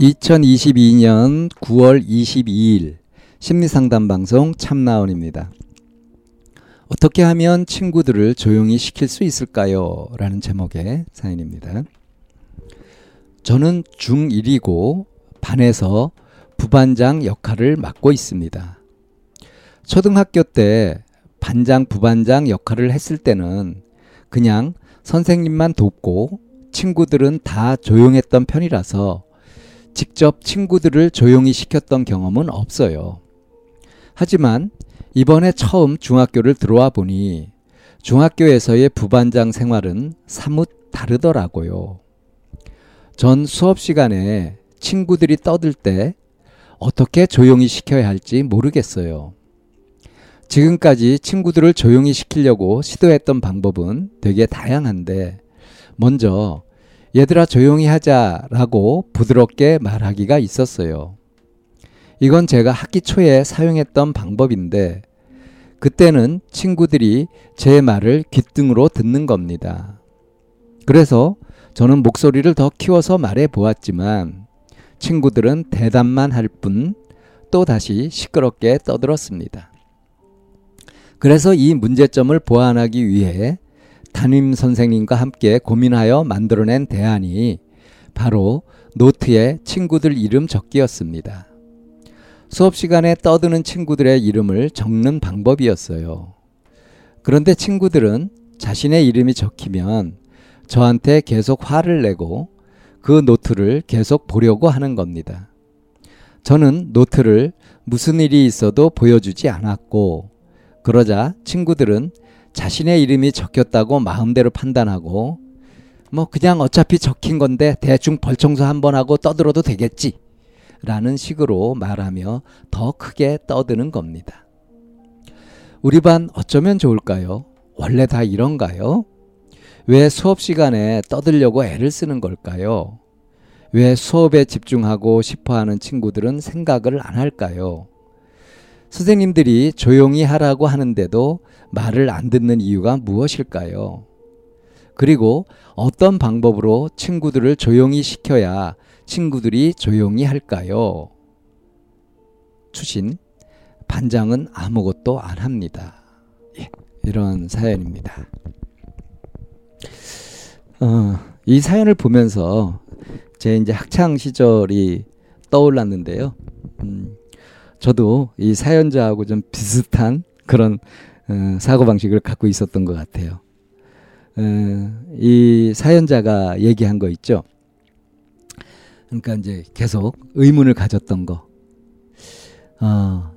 2022년 9월 22일 심리상담 방송 참나원입니다. 어떻게 하면 친구들을 조용히 시킬 수 있을까요? 라는 제목의 사연입니다. 저는 중1이고 반에서 부반장 역할을 맡고 있습니다. 초등학교 때 반장, 부반장 역할을 했을 때는 그냥 선생님만 돕고 친구들은 다 조용했던 편이라서 직접 친구들을 조용히 시켰던 경험은 없어요. 하지만 이번에 처음 중학교를 들어와 보니 중학교에서의 부반장 생활은 사뭇 다르더라고요. 전 수업 시간에 친구들이 떠들 때 어떻게 조용히 시켜야 할지 모르겠어요. 지금까지 친구들을 조용히 시키려고 시도했던 방법은 되게 다양한데, 먼저, 얘들아 조용히 하자라고 부드럽게 말하기가 있었어요. 이건 제가 학기 초에 사용했던 방법인데, 그때는 친구들이 제 말을 귓등으로 듣는 겁니다. 그래서 저는 목소리를 더 키워서 말해 보았지만, 친구들은 대답만 할 뿐 또 다시 시끄럽게 떠들었습니다. 그래서 이 문제점을 보완하기 위해 담임 선생님과 함께 고민하여 만들어낸 대안이 바로 노트에 친구들 이름 적기였습니다. 수업 시간에 떠드는 친구들의 이름을 적는 방법이었어요. 그런데 친구들은 자신의 이름이 적히면 저한테 계속 화를 내고 그 노트를 계속 보려고 하는 겁니다. 저는 노트를 무슨 일이 있어도 보여주지 않았고, 그러자 친구들은 자신의 이름이 적혔다고 마음대로 판단하고, 뭐 그냥 어차피 적힌 건데 대충 벌청소 한번 하고 떠들어도 되겠지. 라는 식으로 말하며 더 크게 떠드는 겁니다. 우리 반 어쩌면 좋을까요? 원래 다 이런가요? 왜 수업 시간에 떠들려고 애를 쓰는 걸까요? 왜 수업에 집중하고 싶어 하는 친구들은 생각을 안 할까요? 선생님들이 조용히 하라고 하는데도 말을 안 듣는 이유가 무엇일까요? 그리고 어떤 방법으로 친구들을 조용히 시켜야 친구들이 조용히 할까요? 추신, 반장은 아무것도 안 합니다. 예, 이런 사연입니다. 어, 이 사연을 보면서 제 이제 학창 시절이 떠올랐는데요. 음, 저도 이 사연자하고 좀 비슷한 그런 어, 사고 방식을 갖고 있었던 것 같아요. 어, 이 사연자가 얘기한 거 있죠. 그러니까 이제 계속 의문을 가졌던 거. 어,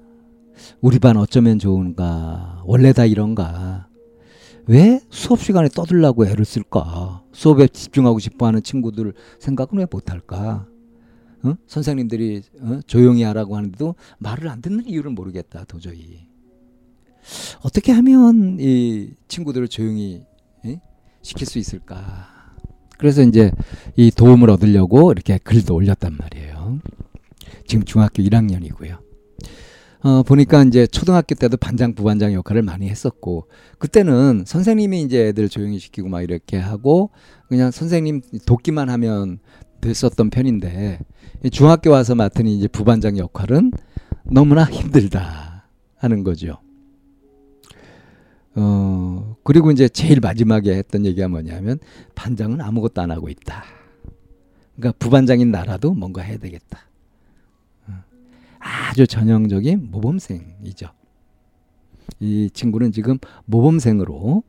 우리 반 어쩌면 좋은가? 원래 다 이런가? 왜 수업 시간에 떠들라고 애를 쓸까? 수업에 집중하고 싶어 하는 친구들 생각은 왜 못할까? 어? 선생님들이 어? 조용히 하라고 하는데도 말을 안 듣는 이유를 모르겠다, 도저히. 어떻게 하면 이 친구들을 조용히 에? 시킬 수 있을까? 그래서 이제 이 도움을 얻으려고 이렇게 글도 올렸단 말이에요. 지금 중학교 1학년이고요. 어, 보니까 이제 초등학교 때도 반장, 부반장 역할을 많이 했었고, 그때는 선생님이 이제 애들 조용히 시키고 막 이렇게 하고, 그냥 선생님 돕기만 하면 됐었던 편인데, 중학교 와서 맡은 이제 부반장 역할은 너무나 힘들다 하는 거죠. 어, 그리고 이제 제일 마지막에 했던 얘기가 뭐냐면, 반장은 아무것도 안 하고 있다. 그러니까 부반장인 나라도 뭔가 해야 되겠다. 아주 전형적인 모범생이죠. 이 친구는 지금 모범생으로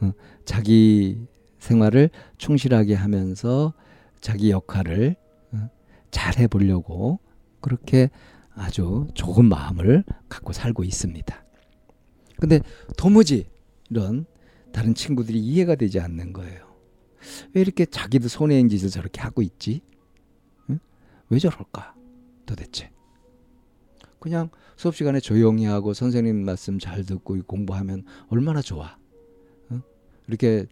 어, 자기 생활을 충실하게 하면서 자기 역할을 어, 잘 해보려고 그렇게 아주 좋은 마음을 갖고 살고 있습니다. 근데 도무지 이런 다른 친구들이 이해가 되지 않는 거예요. 왜 이렇게 자기도 손해인 짓을 저렇게 하고 있지? 응? 왜 저럴까? 도대체. 그냥 수업 시간에 조용히 하고 선생님 말씀 잘 듣고 공부하면 얼마나 좋아. 응? 이렇게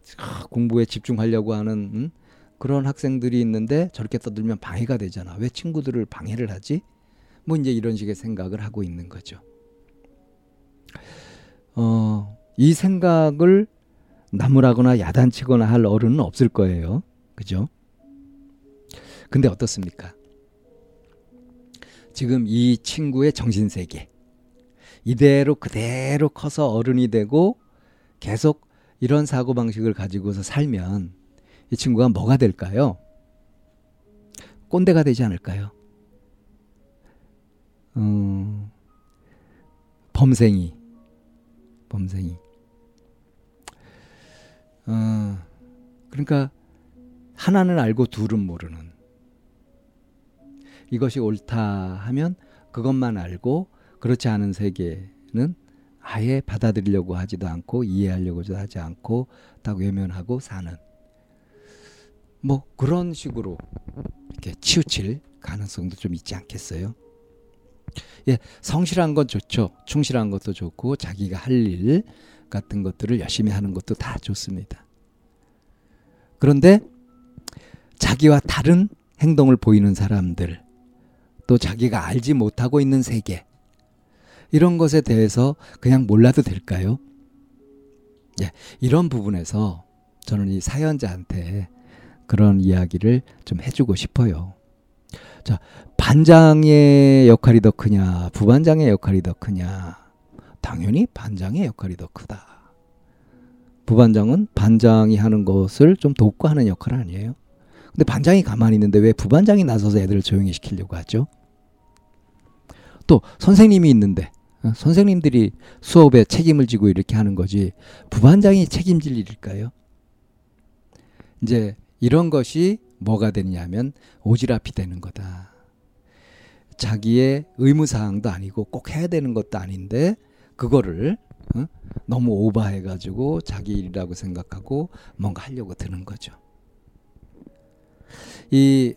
공부에 집중하려고 하는 응? 그런 학생들이 있는데 저렇게 떠들면 방해가 되잖아. 왜 친구들을 방해를 하지? 뭐 이제 이런 식의 생각을 하고 있는 거죠. 어, 이 생각을 나무라거나 야단치거나 할 어른은 없을 거예요. 그죠? 근데 어떻습니까? 지금 이 친구의 정신세계. 이대로 그대로 커서 어른이 되고 계속 이런 사고방식을 가지고서 살면 이 친구가 뭐가 될까요? 꼰대가 되지 않을까요? 음, 범생이, 범생이. 어, 그러니까 하나는 알고 둘은 모르는. 이것이 옳다 하면 그것만 알고 그렇지 않은 세계는 아예 받아들이려고 하지도 않고 이해하려고 하지 않고 딱 외면하고 사는 뭐 그런 식으로 이렇게 치우칠 가능성도 좀 있지 않겠어요? 예, 성실한 건 좋죠. 충실한 것도 좋고 자기가 할 일 같은 것들을 열심히 하는 것도 다 좋습니다. 그런데 자기와 다른 행동을 보이는 사람들, 또 자기가 알지 못하고 있는 세계, 이런 것에 대해서 그냥 몰라도 될까요? 예, 이런 부분에서 저는 이 사연자한테 그런 이야기를 좀 해주고 싶어요. 자, 반장의 역할이 더 크냐, 부반장의 역할이 더 크냐. 당연히 반장의 역할이 더 크다. 부반장은 반장이 하는 것을 좀 돕고 하는 역할 아니에요? 근데 반장이 가만히 있는데 왜 부반장이 나서서 애들을 조용히 시키려고 하죠? 또 선생님이 있는데 어, 선생님들이 수업에 책임을 지고 이렇게 하는 거지 부반장이 책임질 일일까요? 이제 이런 것이 뭐가 되냐면 오지랖이 되는 거다. 자기의 의무사항도 아니고 꼭 해야 되는 것도 아닌데 그거를 어? 너무 오버해가지고 자기 일이라고 생각하고 뭔가 하려고 드는 거죠. 이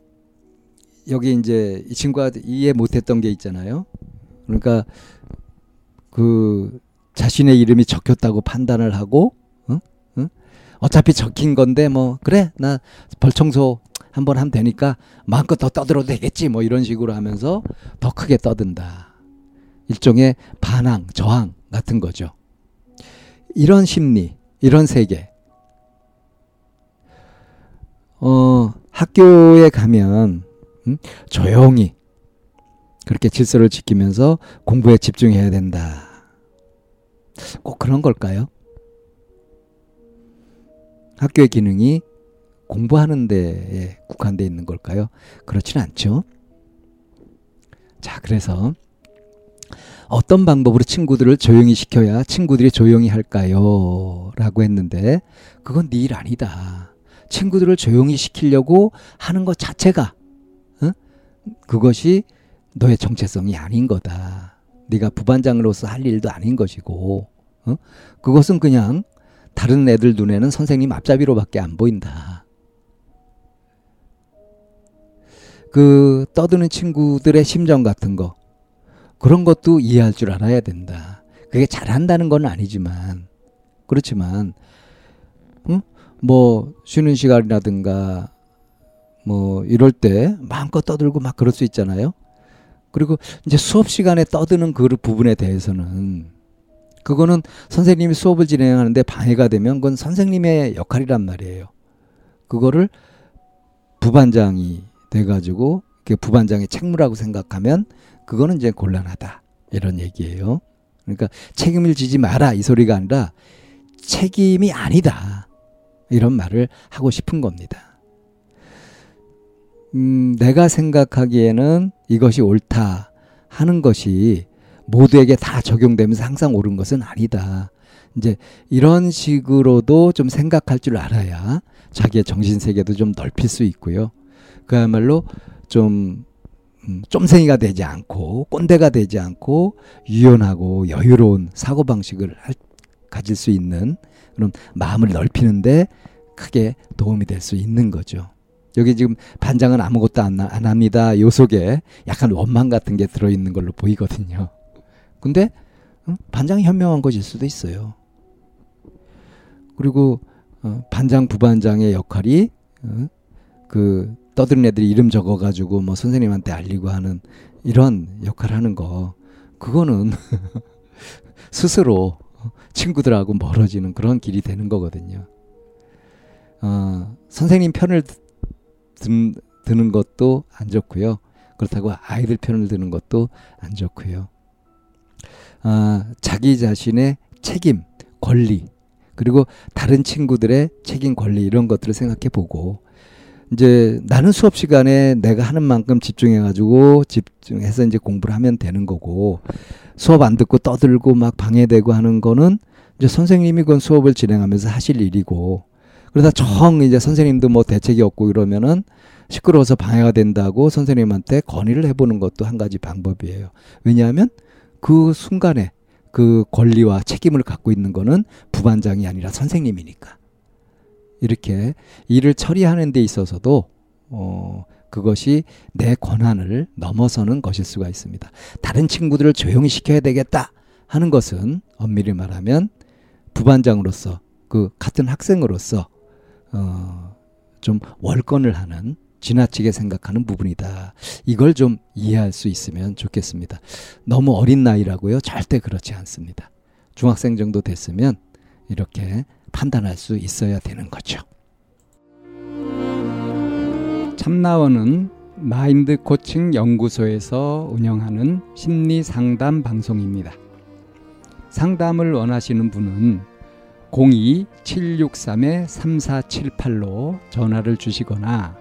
여기 이제 이 친구가 이해 못했던 게 있잖아요. 그러니까 그 자신의 이름이 적혔다고 판단을 하고? 어차피 적힌 건데 뭐 그래 나 벌청소 한번 하면 되니까 마음껏 더 떠들어도 되겠지 뭐 이런 식으로 하면서 더 크게 떠든다. 일종의 반항, 저항 같은 거죠. 이런 심리, 이런 세계. 어, 학교에 가면 음? 조용히 그렇게 질서를 지키면서 공부에 집중해야 된다. 꼭 그런 걸까요? 학교의 기능이 공부하는 데에 국한되어 있는 걸까요? 그렇지는 않죠. 자, 그래서 어떤 방법으로 친구들을 조용히 시켜야 친구들이 조용히 할까요? 라고 했는데 그건 네 일 아니다. 친구들을 조용히 시키려고 하는 것 자체가 어? 그것이 너의 정체성이 아닌 거다. 네가 부반장으로서 할 일도 아닌 것이고 어? 그것은 그냥 다른 애들 눈에는 선생님 앞잡이로밖에 안 보인다. 그 떠드는 친구들의 심정 같은 거 그런 것도 이해할 줄 알아야 된다. 그게 잘한다는 건 아니지만 그렇지만 응? 뭐 쉬는 시간이라든가 뭐 이럴 때 마음껏 떠들고 막 그럴 수 있잖아요. 그리고 이제 수업 시간에 떠드는 그 부분에 대해서는 그거는 선생님이 수업을 진행하는데 방해가 되면 그건 선생님의 역할이란 말이에요. 그거를 부반장이 돼가지고 부반장의 책무라고 생각하면 그거는 이제 곤란하다 이런 얘기예요. 그러니까 책임을 지지 마라 이 소리가 아니라 책임이 아니다 이런 말을 하고 싶은 겁니다. 음, 내가 생각하기에는 이것이 옳다 하는 것이 모두에게 다 적용되면서 항상 옳은 것은 아니다. 이제 이런 식으로도 좀 생각할 줄 알아야 자기의 정신 세계도 좀 넓힐 수 있고요. 그야말로 좀 음, 쫌생이가 되지 않고 꼰대가 되지 않고 유연하고 여유로운 사고 방식을 할 가질 수 있는 그런 마음을 넓히는데 크게 도움이 될 수 있는 거죠. 여기 지금 반장은 아무것도 안, 안 합니다. 요 속에 약간 원망 같은 게 들어있는 걸로 보이거든요. 근데 어? 반장이 현명한 것일 수도 있어요. 그리고 어, 반장 부반장의 역할이 어, 그 떠드는 애들이 이름 적어가지고 뭐 선생님한테 알리고 하는 이런 역할 하는 거 그거는 스스로 친구들하고 멀어지는 그런 길이 되는 거거든요. 어, 선생님 편을 든, 드는 것도 안 좋고요. 그렇다고 아이들 편을 드는 것도 안 좋고요. 아, 자기 자신의 책임, 권리, 그리고 다른 친구들의 책임, 권리 이런 것들을 생각해 보고 이제 나는 수업 시간에 내가 하는 만큼 집중해 가지고 집중해서 이제 공부를 하면 되는 거고 수업 안 듣고 떠들고 막 방해되고 하는 거는 이제 선생님이 그건 수업을 진행하면서 하실 일이고 그러다 정 이제 선생님도 뭐 대책이 없고 이러면은 시끄러워서 방해가 된다고 선생님한테 건의를 해보는 것도 한 가지 방법이에요. 왜냐하면 그 순간에 그 권리와 책임을 갖고 있는 거는 부반장이 아니라 선생님이니까. 이렇게 일을 처리하는 데 있어서도 어 그것이 내 권한을 넘어서는 것일 수가 있습니다. 다른 친구들을 조용히 시켜야 되겠다 하는 것은 엄밀히 말하면 부반장으로서 그 같은 학생으로서 어 좀 월권을 하는 지나치게 생각하는 부분이다. 이걸 좀 이해할 수 있으면 좋겠습니다. 너무 어린 나이라고요? 절대 그렇지 않습니다. 중학생 정도 됐으면 이렇게 판단할 수 있어야 되는 거죠. 참나원은 마인드 코칭 연구소에서 운영하는 심리 상담 방송입니다. 상담을 원하시는 분은 02-763-3478로 전화를 주시거나